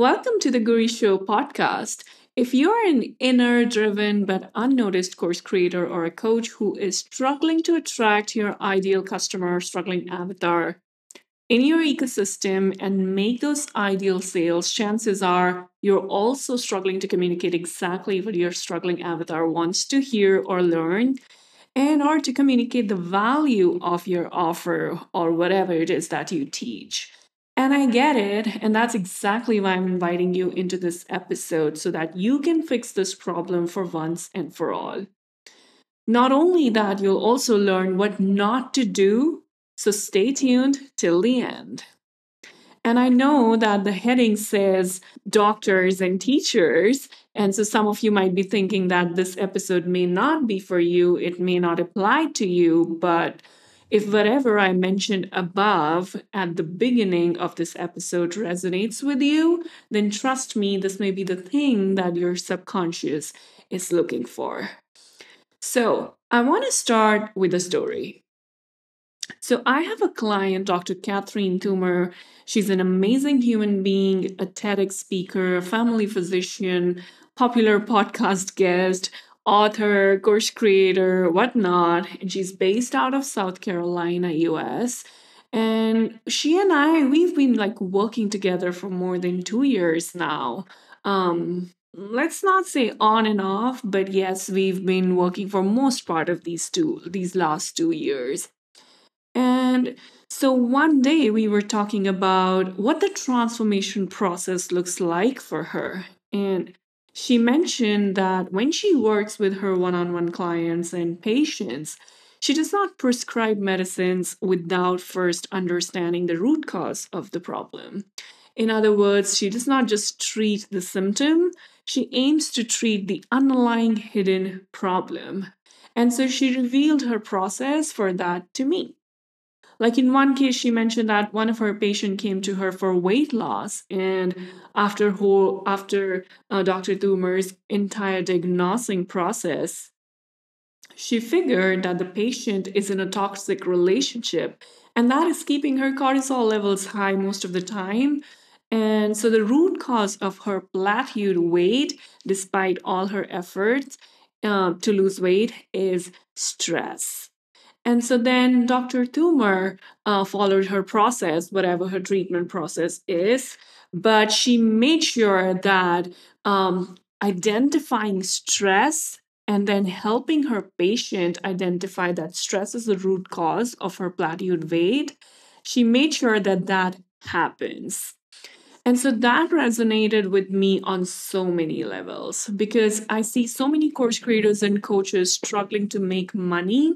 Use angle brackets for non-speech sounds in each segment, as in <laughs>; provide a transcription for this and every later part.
Welcome to the Guri Show podcast. If you're an inner driven but unnoticed course creator or a coach who is struggling to attract your ideal customer, struggling avatar in your ecosystem and make those ideal sales, chances are you're also struggling to communicate exactly what your struggling avatar wants to hear or learn and or to communicate the value of your offer or whatever it is that you teach. And I get it. And that's exactly why I'm inviting you into this episode so that you can fix this problem for once and for all. Not only that, you'll also learn what not to do. So stay tuned till the end. And I know that the heading says doctors and teachers. And so some of you might be thinking that this episode may not be for you, it may not apply to you, but if whatever I mentioned above at the beginning of this episode resonates with you, then trust me, this may be the thing that your subconscious is looking for. So, I want to start with a story. So, I have a client, Dr. Catherine Toomer. She's an amazing human being, a TEDx speaker, a family physician, popular podcast guest, author, course creator, whatnot. And she's based out of South Carolina, US. And she and I, we've been like working together for more than two years now. Um, let's not say on and off, but yes, we've been working for most part of these two, these last two years. And so one day we were talking about what the transformation process looks like for her. And she mentioned that when she works with her one on one clients and patients, she does not prescribe medicines without first understanding the root cause of the problem. In other words, she does not just treat the symptom, she aims to treat the underlying hidden problem. And so she revealed her process for that to me. Like in one case, she mentioned that one of her patient came to her for weight loss, and after whole after uh, Dr. Toomer's entire diagnosing process, she figured that the patient is in a toxic relationship, and that is keeping her cortisol levels high most of the time. And so the root cause of her plateaued weight, despite all her efforts uh, to lose weight, is stress. And so then Dr. Toomer uh, followed her process, whatever her treatment process is, but she made sure that um, identifying stress and then helping her patient identify that stress is the root cause of her plateaued weight, she made sure that that happens. And so that resonated with me on so many levels because I see so many course creators and coaches struggling to make money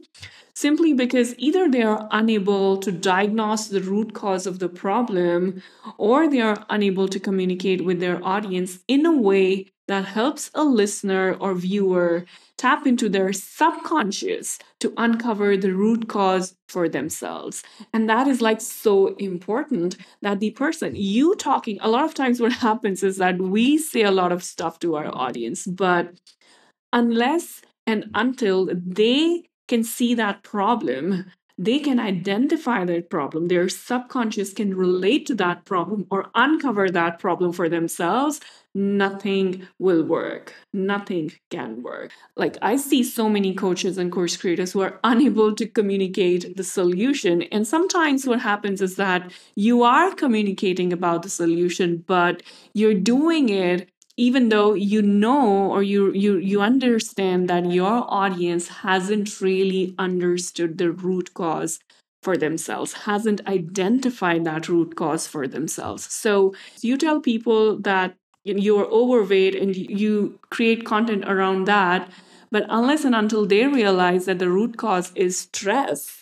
simply because either they are unable to diagnose the root cause of the problem or they are unable to communicate with their audience in a way that helps a listener or viewer tap into their subconscious to uncover the root cause for themselves. And that is like so important that the person, you talking, a lot of times what <laughs> happens is that we say a lot of stuff to our audience, but unless and until they can see that problem, they can identify that problem. Their subconscious can relate to that problem or uncover that problem for themselves. Nothing will work. Nothing can work. Like, I see so many coaches and course creators who are <laughs> unable to communicate the solution. And sometimes what happens is that you are communicating about the solution, but you're doing it even though you know or you you you understand that your audience hasn't really understood the root cause for themselves hasn't identified that root cause for themselves so you tell people that you're overweight and you create content around that. But unless and until they realize that the root cause is stress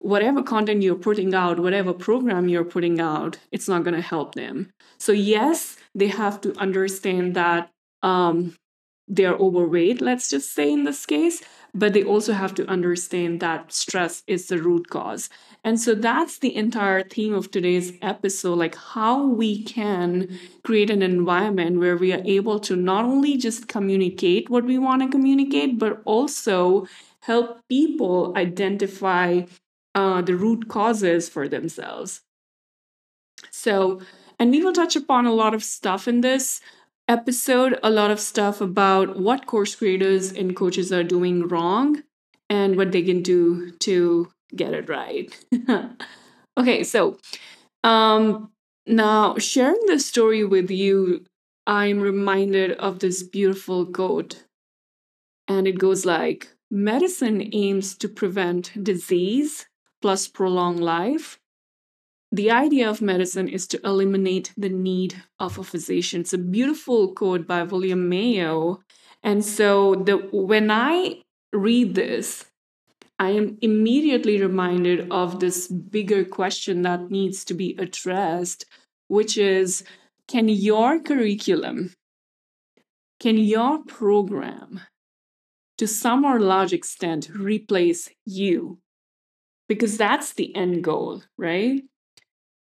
whatever content you're putting out whatever program you're putting out it's not going to help them. So yes they have to understand that um, they're overweight, let's just say in this case, but they also have to understand that stress is the root cause. And so that's the entire theme of today's episode like how we can create an environment where we are able to not only just communicate what we want to communicate, but also help people identify uh, the root causes for themselves. So, And we will touch upon a lot of stuff in this episode, a lot of stuff about what course creators and coaches are doing wrong and what they can do to get it right. <laughs> okay, so um, now sharing this story with you, I'm reminded of this beautiful quote. And it goes like medicine aims to prevent disease plus prolong life the idea of medicine is to eliminate the need of a physician. It's a beautiful quote by William Mayo. And so the when I read this, I am immediately reminded of this bigger question that needs to be addressed, which is can your curriculum, can your program, to some or large extent, replace you? Because that's the end goal, right?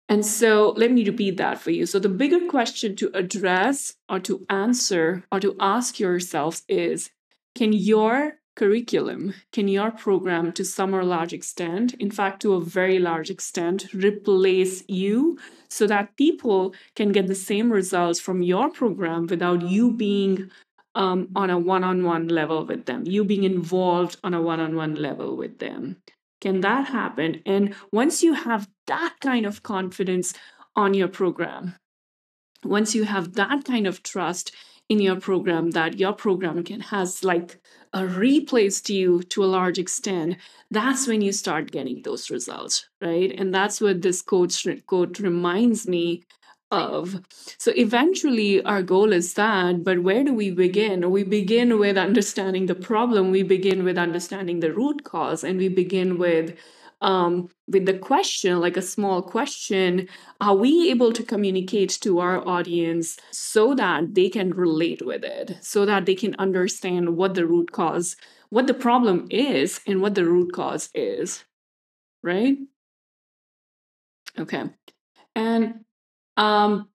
And so let me repeat that for you. So, the bigger question to address or to answer or to ask yourselves is can your curriculum, can your program to some or large extent, in fact, to a very large extent, replace you so that people can get the same results from your program without you being um, on a one on one level with them, you being involved on a one on one level with them? Can that happen? And once you have that kind of confidence on your program, once you have that kind of trust in your program that your program can has like a replaced you to a large extent that's when you start getting those results right and that's what this quote quote reminds me of. So eventually, our goal is that, but where do we begin? We begin with understanding the problem, we begin with understanding the root cause, and we begin with um, with the question, like a small question, are we able to communicate to our audience so that they can relate with it, so that they can understand what the root cause, what the problem is, and what the root cause is, right? Okay. And um,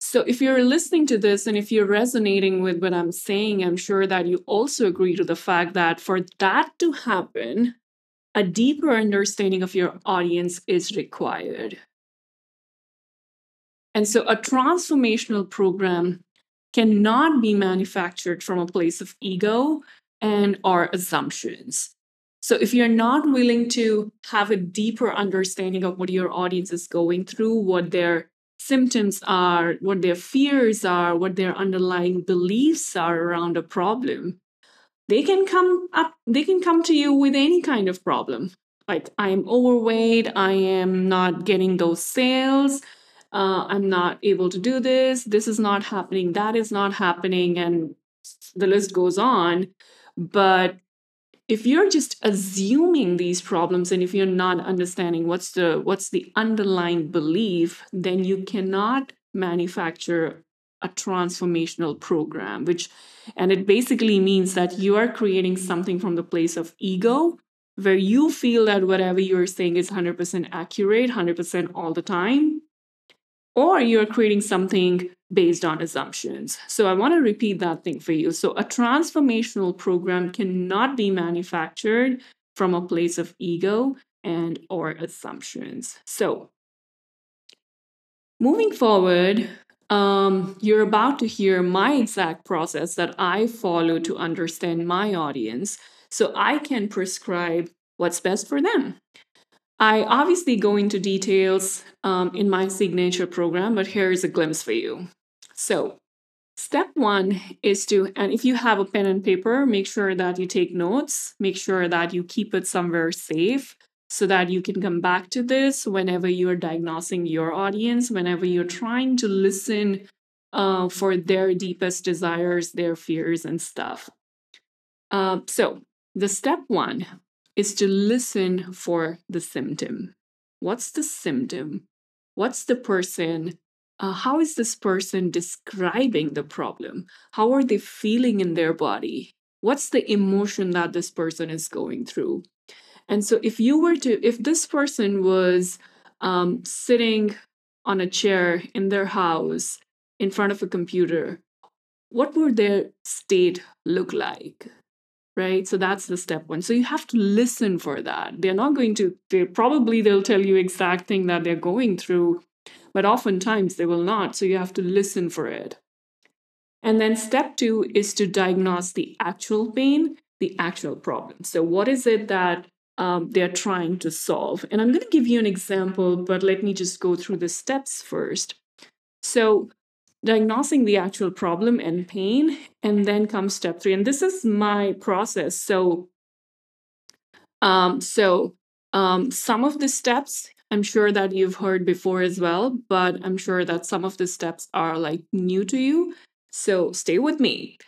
so if you're listening to this and if you're resonating with what I'm saying, I'm sure that you also agree to the fact that for that to happen, a deeper understanding of your audience is required. And so a transformational program cannot be manufactured from a place of ego and our assumptions. So if you're not willing to have a deeper understanding of what your audience is going through, what their symptoms are, what their fears are, what their underlying beliefs are around a problem, they can come up, they can come to you with any kind of problem. Like, I'm overweight, I am not getting those sales, uh, I'm not able to do this, this is not happening, that is not happening, and the list goes on. But if you're just assuming these problems and if you're not understanding what's the what's the underlying belief then you cannot manufacture a transformational program which and it basically means that you are creating something from the place of ego where you feel that whatever you're saying is 100% accurate 100% all the time or you're creating something based on assumptions. So I want to repeat that thing for you. So a transformational program cannot be manufactured from a place of ego and or assumptions. So moving forward, um, you're about to hear my exact process that I follow to understand my audience so I can prescribe what's best for them. I obviously go into details um, in my signature program, but here is a glimpse for you. So, step one is to, and if you have a pen and paper, make sure that you take notes, make sure that you keep it somewhere safe so that you can come back to this whenever you're diagnosing your audience, whenever you're trying to listen uh, for their deepest desires, their fears, and stuff. Uh, so, the step one is to listen for the symptom. What's the symptom? What's the person? Uh, how is this person describing the problem? How are they feeling in their body? What's the emotion that this person is going through? And so, if you were to, if this person was um, sitting on a chair in their house in front of a computer, what would their state look like? Right so that's the step one so you have to listen for that they're not going to they probably they'll tell you exact thing that they're going through but oftentimes they will not. So you have to listen for it. And then step two is to diagnose the actual pain, the actual problem. So, what is it that um, they're trying to solve? And I'm going to give you an example, but let me just go through the steps first. So, diagnosing the actual problem and pain, and then comes step three. And this is my process. So, um, so um, some of the steps I'm sure that you've heard before as well, but I'm sure that some of the steps are like new to you. So stay with me.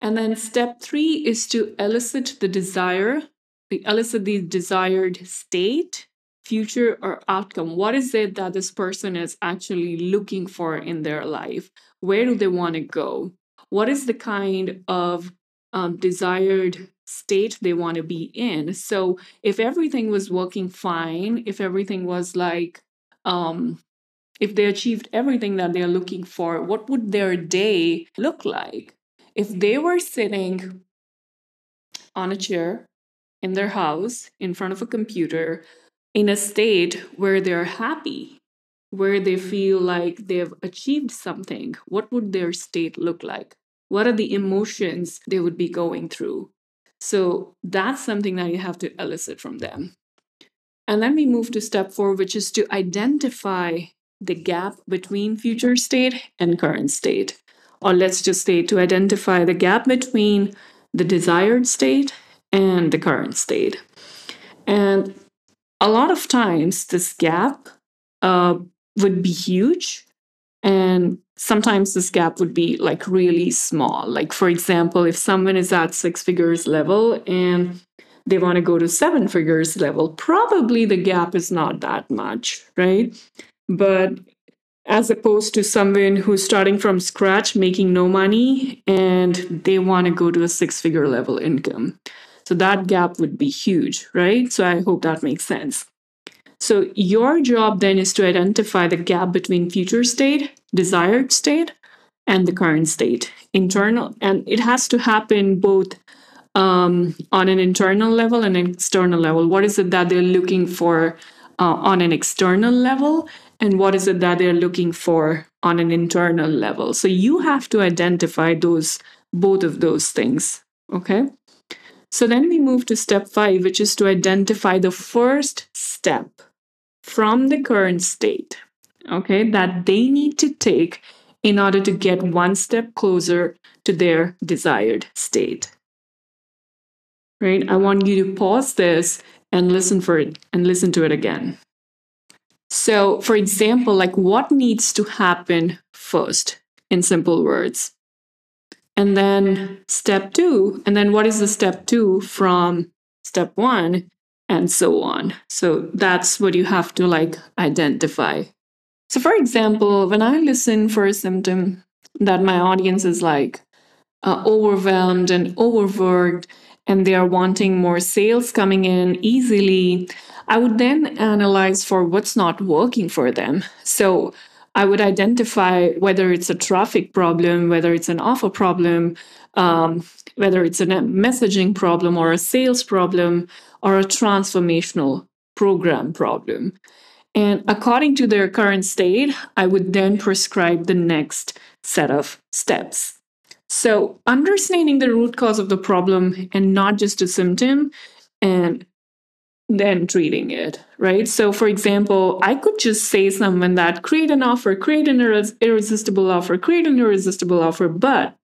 And then step three is to elicit the desire, the elicit the desired state, future, or outcome. What is it that this person is actually looking for in their life? Where do they want to go? What is the kind of um, desired state they want to be in? So if everything was working fine, if everything was like um, if they achieved everything that they're looking for, what would their day look like? If they were sitting on a chair in their house in front of a computer in a state where they're happy, where they feel like they've achieved something, what would their state look like? What are the emotions they would be going through? So that's something that you have to elicit from them. And then we move to step four, which is to identify the gap between future state and current state. Or let's just say to identify the gap between the desired state and the current state. And a lot of times, this gap uh, would be huge. And sometimes this gap would be like really small. Like, for example, if someone is at six figures level and they want to go to seven figures level, probably the gap is not that much, right? But as opposed to someone who's starting from scratch, making no money, and they want to go to a six figure level income. So that gap would be huge, right? So I hope that makes sense. So your job then is to identify the gap between future state, desired state, and the current state, internal, and it has to happen both um, on an internal level and an external level. What is it that they're looking for uh, on an external level? and what is it that they're looking for on an internal level. So you have to identify those both of those things, okay? So then we move to step 5 which is to identify the first step from the current state, okay, that they need to take in order to get one step closer to their desired state. Right? I want you to pause this and listen for it and listen to it again. So, for example, like what needs to happen first in simple words? And then step two, and then what is the step two from step one, and so on. So, that's what you have to like identify. So, for example, when I listen for a symptom that my audience is like uh, overwhelmed and overworked, and they are wanting more sales coming in easily, I would then analyze for what's not working for them. So I would identify whether it's a traffic problem, whether it's an offer problem, um, whether it's a messaging problem or a sales problem or a transformational program problem. And according to their current state, I would then prescribe the next set of steps. So, understanding the root cause of the problem and not just a symptom, and then treating it, right? So, for example, I could just say someone that create an offer, create an irresistible offer, create an irresistible offer, but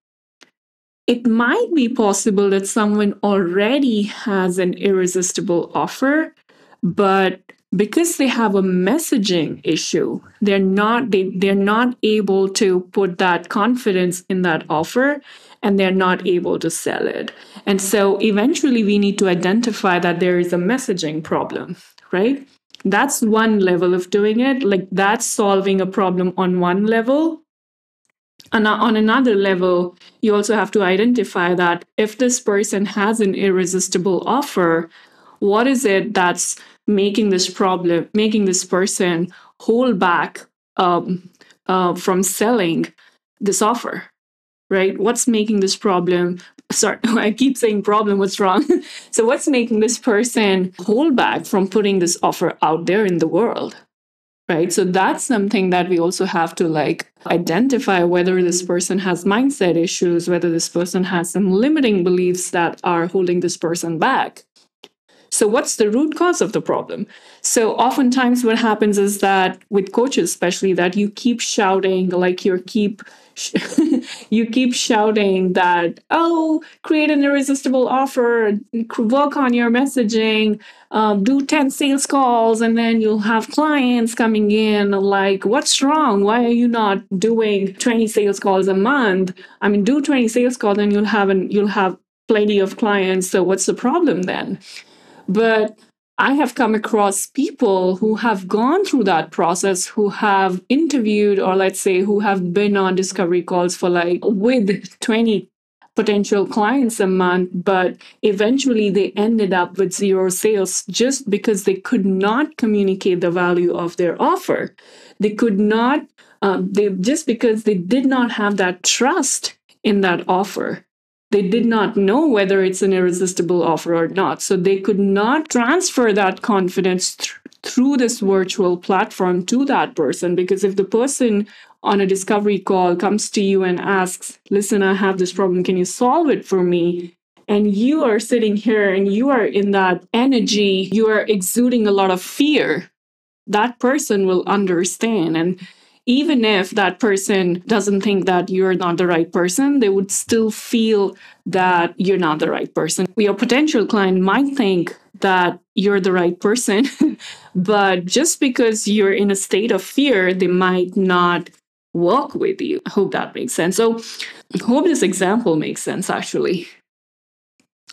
it might be possible that someone already has an irresistible offer, but because they have a messaging issue, they're not they, they're not able to put that confidence in that offer and they're not able to sell it. And so eventually we need to identify that there is a messaging problem, right? That's one level of doing it. Like that's solving a problem on one level. And on another level, you also have to identify that if this person has an irresistible offer, what is it that's making this problem, making this person hold back um, uh, from selling this offer? Right? What's making this problem? Sorry, <laughs> I keep saying problem, what's wrong? <laughs> so, what's making this person hold back from putting this offer out there in the world? right so that's something that we also have to like identify whether this person has mindset issues whether this person has some limiting beliefs that are holding this person back so what's the root cause of the problem so oftentimes what happens is that with coaches especially that you keep shouting like you keep <laughs> you keep shouting that, oh, create an irresistible offer, work on your messaging, um, do 10 sales calls, and then you'll have clients coming in like, what's wrong? Why are you not doing 20 sales calls a month? I mean, do 20 sales calls and you'll have an, you'll have plenty of clients. So what's the problem then? But I have come across people who have gone through that process, who have interviewed, or let's say, who have been on discovery calls for like with 20 potential clients a month, but eventually they ended up with zero sales just because they could not communicate the value of their offer. They could not, um, they just because they did not have that trust in that offer they did not know whether it's an irresistible offer or not. So they could not transfer that confidence th- through this virtual platform to that person because if the person on a discovery call comes to you and asks, Listen, I have this problem, can you solve it for me? And you are sitting here and you are in that energy, you are exuding a lot of fear. That person will understand. And even if that person doesn't think that you're not the right person, they would still feel that you're not the right person. Your potential client might think that you're the right person, <laughs> but just because you're in a state of fear, they might not work with you. I hope that makes sense. So, I hope this example makes sense actually.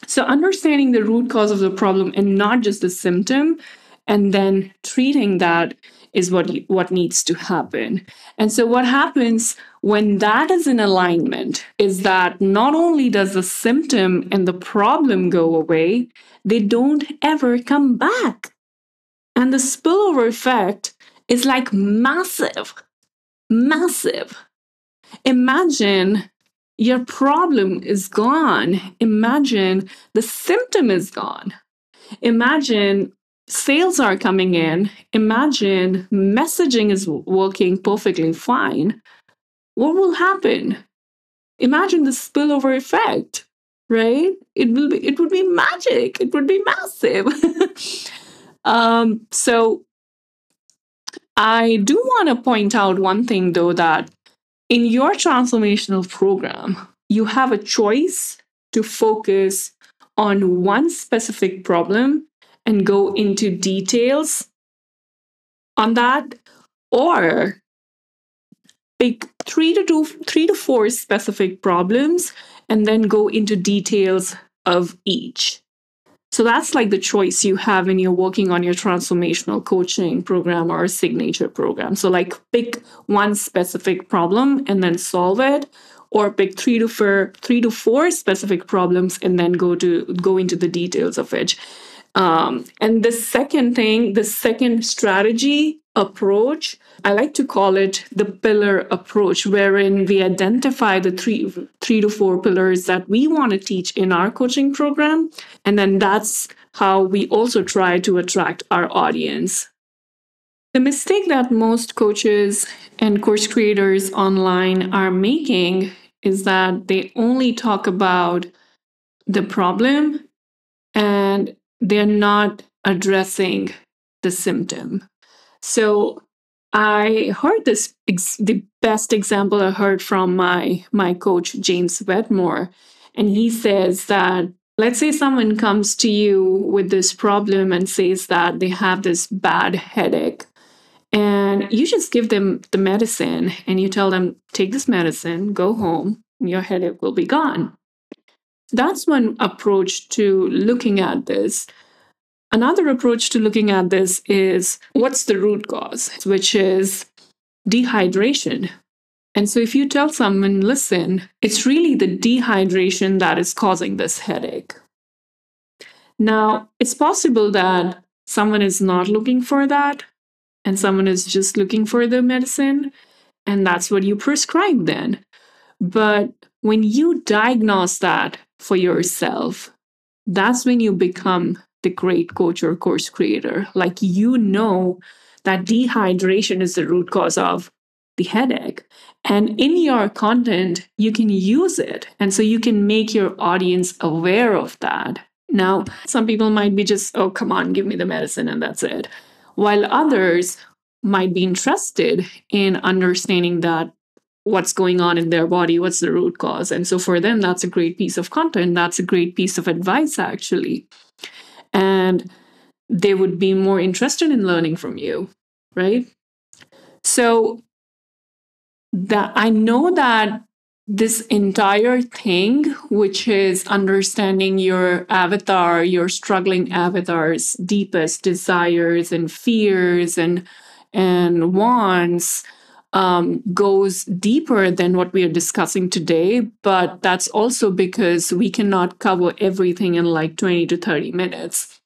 So, understanding the root cause of the problem and not just the symptom, and then treating that is what you, what needs to happen. And so what happens when that is in alignment is that not only does the symptom and the problem go away, they don't ever come back. And the spillover effect is like massive, massive. Imagine your problem is gone. Imagine the symptom is gone. Imagine sales are coming in, imagine messaging is working perfectly fine, what will happen? Imagine the spillover effect, right? It will be it would be magic. It would be massive. <laughs> um, so I do want to point out one thing though that in your transformational program, you have a choice to focus on one specific problem and go into details on that or pick three to two, three to four specific problems and then go into details of each. So that's like the choice you have when you're working on your transformational coaching program or signature program. So like pick one specific problem and then solve it or pick three to four three to four specific problems and then go to go into the details of it um, and the second thing, the second strategy approach, I like to call it the pillar approach, wherein we identify the three, three to four pillars that we want to teach in our coaching program. And then that's how we also try to attract our audience. The mistake that most coaches and course creators online are making is that they only talk about the problem and they're not addressing the symptom. So I heard this the best example I heard from my my coach James Wedmore and he says that let's say someone comes to you with this problem and says that they have this bad headache and you just give them the medicine and you tell them take this medicine go home your headache will be gone that's one approach to looking at this. Another approach to looking at this is what's the root cause, which is dehydration. And so if you tell someone, listen, it's really the dehydration that is causing this headache. Now, it's possible that someone is not looking for that and someone is just looking for the medicine, and that's what you prescribe then. But when you diagnose that for yourself, that's when you become the great coach or course creator. Like you know that dehydration is the root cause of the headache. And in your content, you can use it. And so you can make your audience aware of that. Now, some people might be just, oh, come on, give me the medicine and that's it. While others might be interested in understanding that what's going on in their body, what's the root cause. And so for them, that's a great piece of content. That's a great piece of advice, actually. And they would be more interested in learning from you, right? So that I know that this entire thing, which is understanding your avatar, your struggling avatar's deepest desires and fears and and wants, um, goes deeper than what we are discussing today. But that's also because we cannot cover everything in like 20 to 30 minutes.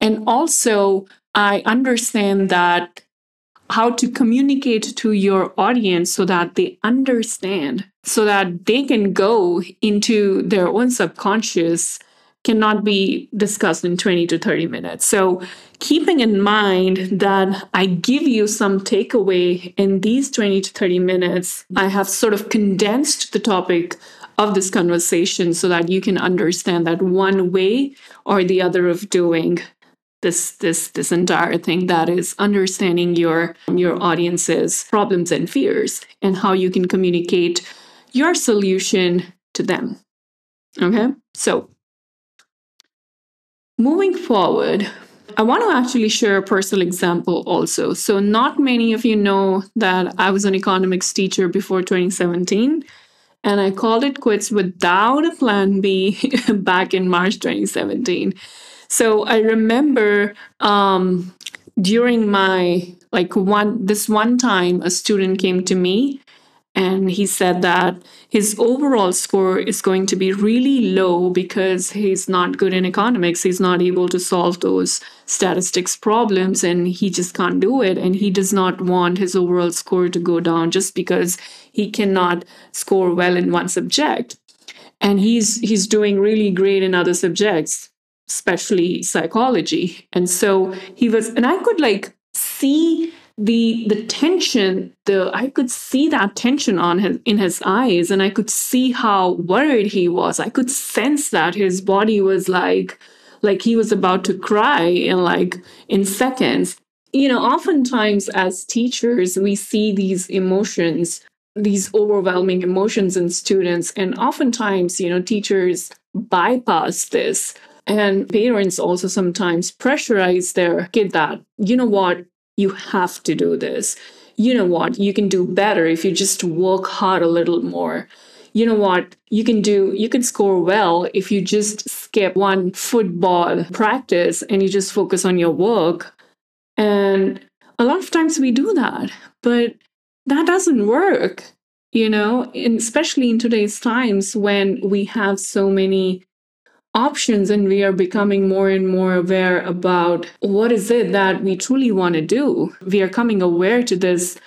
And also, I understand that how to communicate to your audience so that they understand, so that they can go into their own subconscious cannot be discussed in 20 to 30 minutes. So, keeping in mind that I give you some takeaway in these 20 to 30 minutes, I have sort of condensed the topic of this conversation so that you can understand that one way or the other of doing this this this entire thing that is understanding your your audience's problems and fears and how you can communicate your solution to them. Okay? So moving forward i want to actually share a personal example also. So not many of you know that i was an economics teacher before 2017 and i called it quits without a plan b <laughs> back in march 2017 so I remember um, during my like one this one time a student came to me and he said that his overall score is going to be really low because he's not good in economics. He's not able to solve those statistics problems and he just can't do it and he does not want his overall score to go down just because he cannot score well in one subject and he's he's doing really great in other subjects especially psychology. And so he was, and I could like see the the tension the i could see that tension on his in his eyes and i could see how worried he was i could sense that his body was like like he was about to cry in like in seconds you know oftentimes as teachers we see these emotions these overwhelming emotions in students and oftentimes you know teachers bypass this and parents also sometimes pressurize their kid that, you know what, you have to do this. You know what, you can do better if you just work hard a little more. You know what, you can do, you can score well if you just skip one football practice and you just focus on your work. And a lot of times we do that, but that doesn't work, you know, and especially in today's times when we have so many options and we are becoming more and more aware about what is it that we truly want to do. We are coming aware to this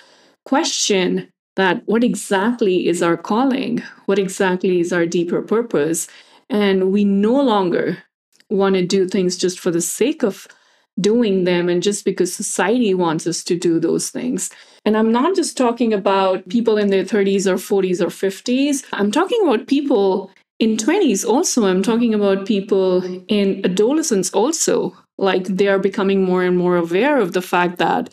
question that what exactly is our calling? What exactly is our deeper purpose? And we no longer want to do things just for the sake of doing them and just because society wants us to do those things. And I'm not just talking about people in their 30s or 40s or 50s. I'm talking about people in 20s also i'm talking about people in adolescence also like they are becoming more and more aware of the fact that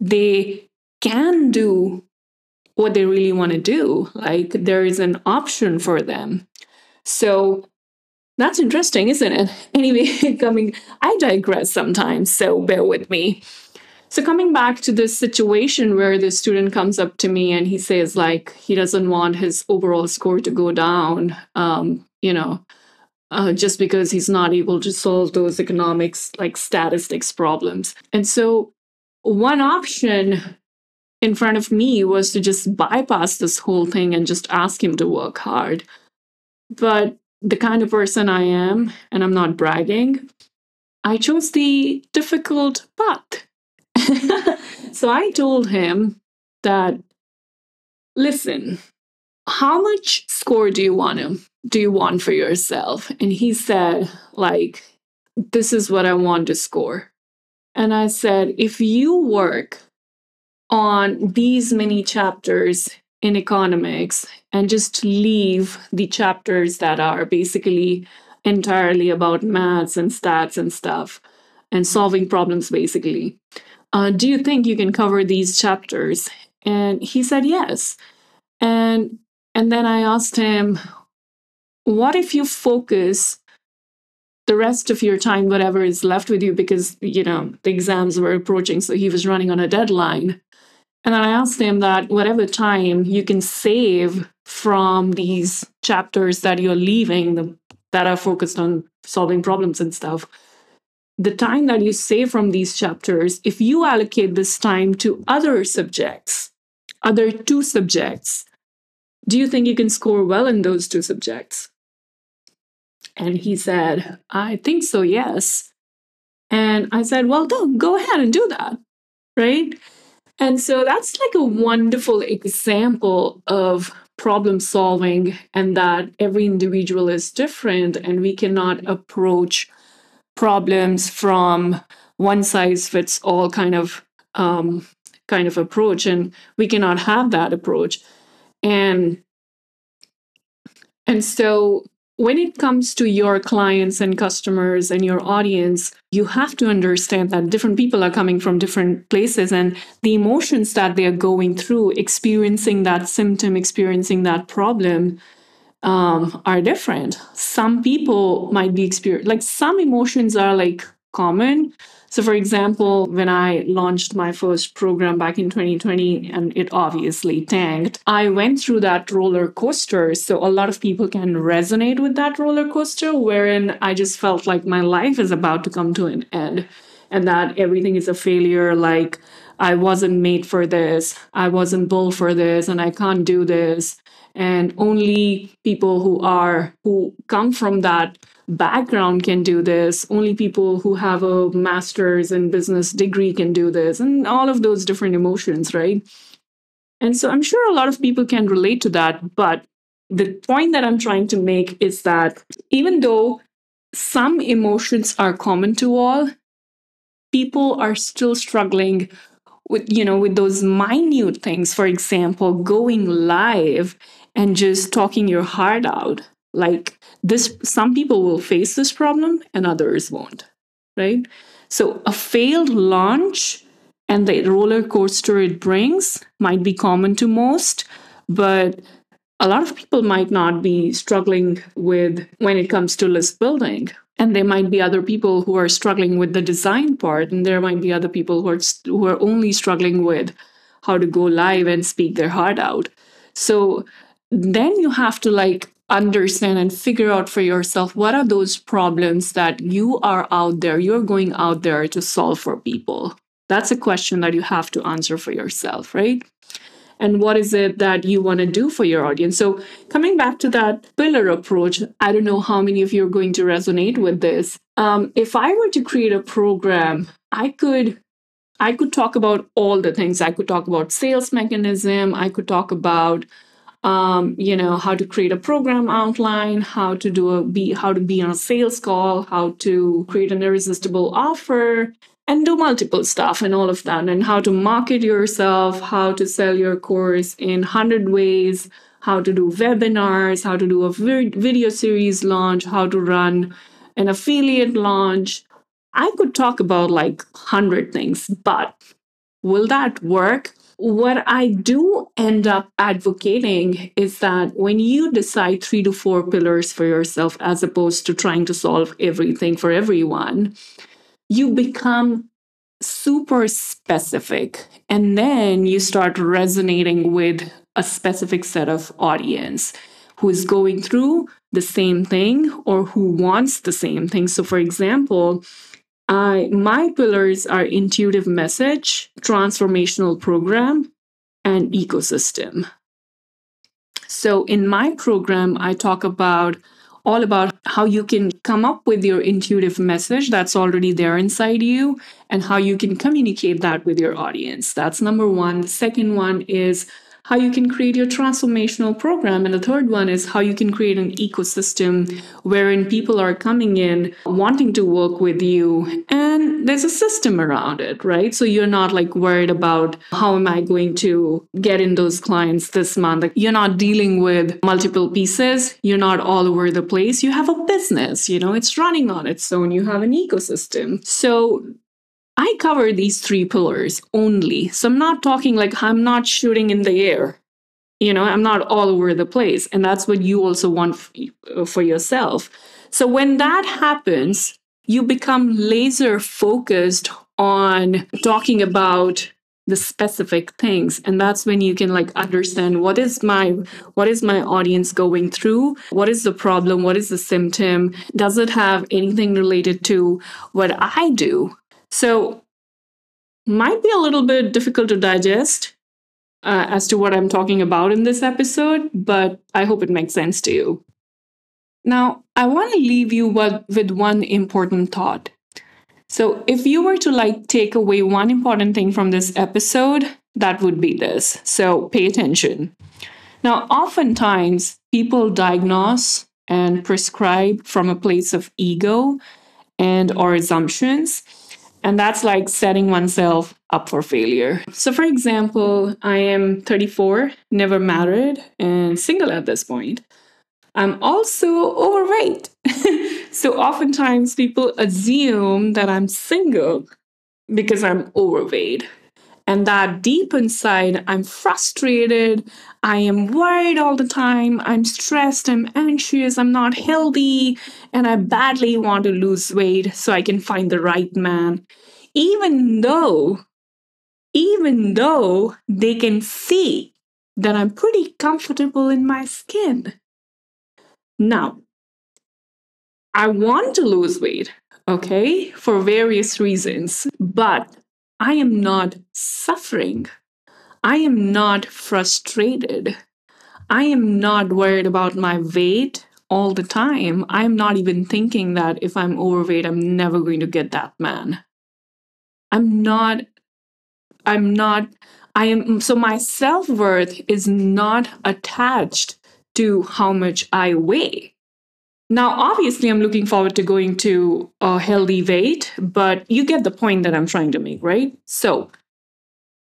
they can do what they really want to do like there is an option for them. So that's interesting isn't it? <laughs> Anyway <laughs> coming i digress sometimes so bear with me. So coming back to this situation where the student comes up to me and he says like he doesn't want his overall score to go down, um, you know, uh, just because he's not able to solve those economics like statistics problems. And so one option in front of me was to just bypass this whole thing and just ask him to work hard. But the kind of person I am, and I'm not bragging, I chose the difficult path. <laughs> so I told him that, listen, how much score do you want to do you want for yourself? And he said, like, this is what I want to score. And I said, if you work on these many chapters in economics and just leave the chapters that are basically entirely about maths and stats and stuff and solving problems basically. Uh, do you think you can cover these chapters? And he said yes. And and then i asked him what if you focus the rest of your time whatever is left with you because you know the exams were approaching so he was running on a deadline and then I asked him that whatever time you can save from these chapters that you're leaving the, that are focused on solving problems and stuff, the time that you save from these chapters, if you allocate this time to other subjects, other two subjects, do you think you can score well in those two subjects? And he said, I think so, yes. And I said, Well, go ahead and do that. Right. And so that's like a wonderful example of problem solving, and that every individual is different, and we cannot approach problems from one size fits all kind of um, kind of approach, and we cannot have that approach. And and so when it comes to your clients and customers and your audience, you have to understand that different people are coming from different places and the emotions that they are going through, experiencing that symptom, experiencing that problem. Um, are different. Some people might be experiencing like some emotions are like common, so, for example, when I launched my first program back in 2020 and it obviously tanked, I went through that roller coaster. So, a lot of people can resonate with that roller coaster, wherein I just felt like my life is about to come to an end and that everything is a failure. Like, I wasn't made for this, I wasn't built for this, and I can't do this. And only people who are, who come from that background can do this. Only people who have a master's in business degree can do this, and all of those different emotions, right? And so I'm sure a lot of people can relate to that. But the point that I'm trying to make is that even though some emotions are common to all, people are still struggling with you know with those minute things for example going live and just talking your heart out. Like this some people will face this problem and others won't right? So a failed launch and the roller coaster it brings might be common to most but a lot of people might not be struggling with when it comes to list building and there might be other people who are struggling with the design part and there might be other people who are who are only struggling with how to go live and speak their heart out so then you have to like understand and figure out for yourself what are those problems that you are out there, you're going out there to solve for people. That's a question that you have to answer for yourself, right? And what is it that you want to do for your audience? So, coming back to that pillar approach, I don't know how many of you are going to resonate with this. Um, if I were to create a program, I could I could talk about all the things. I could talk about sales mechanism. I could talk about um, you know how to create a program outline how to do a be how to be on a sales call how to create an irresistible offer and do multiple stuff and all of that and how to market yourself how to sell your course in 100 ways how to do webinars how to do a video series launch how to run an affiliate launch. I could talk about like 100 things but will that work? What I do end up advocating is that when you decide three to four pillars for yourself, as opposed to trying to solve everything for everyone, you become super specific. And then you start resonating with a specific set of audience who is going through the same thing or who wants the same thing. So, for example, I, my pillars are intuitive message, transformational program, and ecosystem. So in my program, I talk about all about how you can come up with your intuitive message that's already there inside you and how you can communicate that with your audience. That's number one. The second one is how you can create your transformational program. And the third one is how you can create an ecosystem wherein people are coming in wanting to work with you and there's a system around it, right? So you're not like worried about how am I going to get in those clients this month. You're not dealing with multiple pieces. You're not all over the place. You have a business, you know, it's running on its own. You have an ecosystem. So I cover these three pillars only. So I'm not talking like I'm not shooting in the air. You know, I'm not all over the place. And that's what you also want uh, for yourself. So when that happens, you become laser focused on talking about the specific things and that's when you can like understand what is my what is my audience going through what is the problem what is the symptom does it have anything related to what i do so, might be a little bit difficult to digest uh, as to what I'm talking about in this episode, but I hope it makes sense to you. Now, I want to leave you with one important thought. So, if you were to like take away one important thing from this episode, that would be this. So, pay attention. Now, oftentimes people diagnose and prescribe from a place of ego and or assumptions and that's like setting oneself up for failure. So, for example, I am 34, never married, and single at this point. I'm also overweight. <laughs> so, oftentimes people assume that I'm single because I'm overweight. And that deep inside, I'm frustrated. I am worried all the time. I'm stressed. I'm anxious. I'm not healthy. And I badly want to lose weight so I can find the right man. Even though, even though they can see that I'm pretty comfortable in my skin. Now, I want to lose weight, okay, for various reasons, but I am not suffering. I am not frustrated. I am not worried about my weight all the time. I'm not even thinking that if I'm overweight, I'm never going to get that man. I'm not, I'm not, I am, so my self worth is not attached to how much I weigh. Now, obviously, I'm looking forward to going to a healthy weight, but you get the point that I'm trying to make, right? So,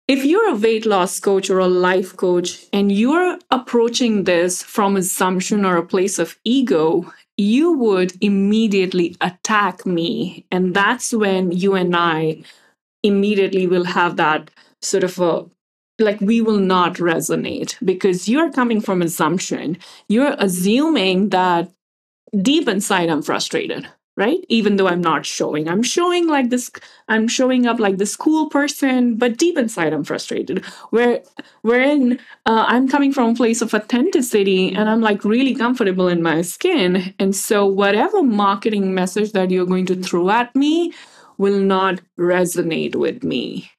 if you're a weight loss coach or a life coach and you're approaching this from assumption or a place of ego, you would immediately attack me. And that's when you and I immediately will have that sort of a like we will not resonate because you're coming from assumption. You're assuming that deep inside i'm frustrated right? Even though i'm not showing. I'm showing like this i'm showing up like this cool person but deep inside i'm frustrated. Where wherein uh, i'm coming from a place of authenticity and i'm like really comfortable in my skin. And so whatever marketing message that you're going to throw at me will not resonate with me.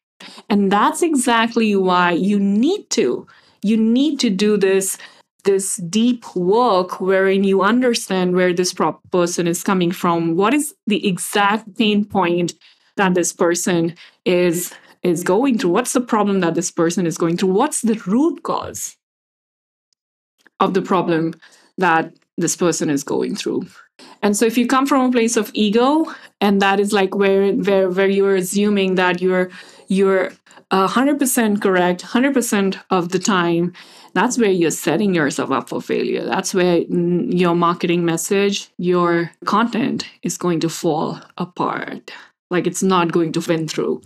And that's exactly why you need to you need to do this this deep work wherein you understand where this person is coming from. What is the exact pain point that this person is is going through? What's the problem that this person is going through? What's the root cause of the problem that this person is going through? And so if you come from a place of ego and that is like where where where you're assuming that you're you're 100% correct 100% of the time that's where you're setting yourself up for failure. That's where mm, your marketing message, your content is going to fall apart. Like it's not going to win through.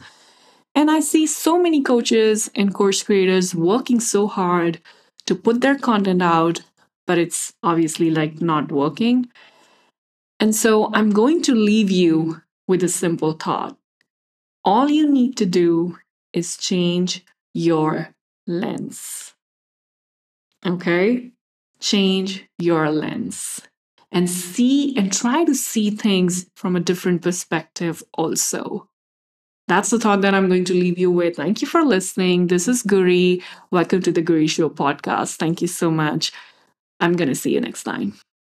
And I see so many coaches and course creators working so hard to put their content out, but it's obviously like not working. And so I'm going to leave you with a simple thought. All you need to do is change your lens. Okay? Change your lens and see and try to see things from a different perspective also. That's the thought that I'm going to leave you with. Thank you for listening. This is Guri. Welcome to the Guri Show podcast. Thank you so much. I'm going to see you next time.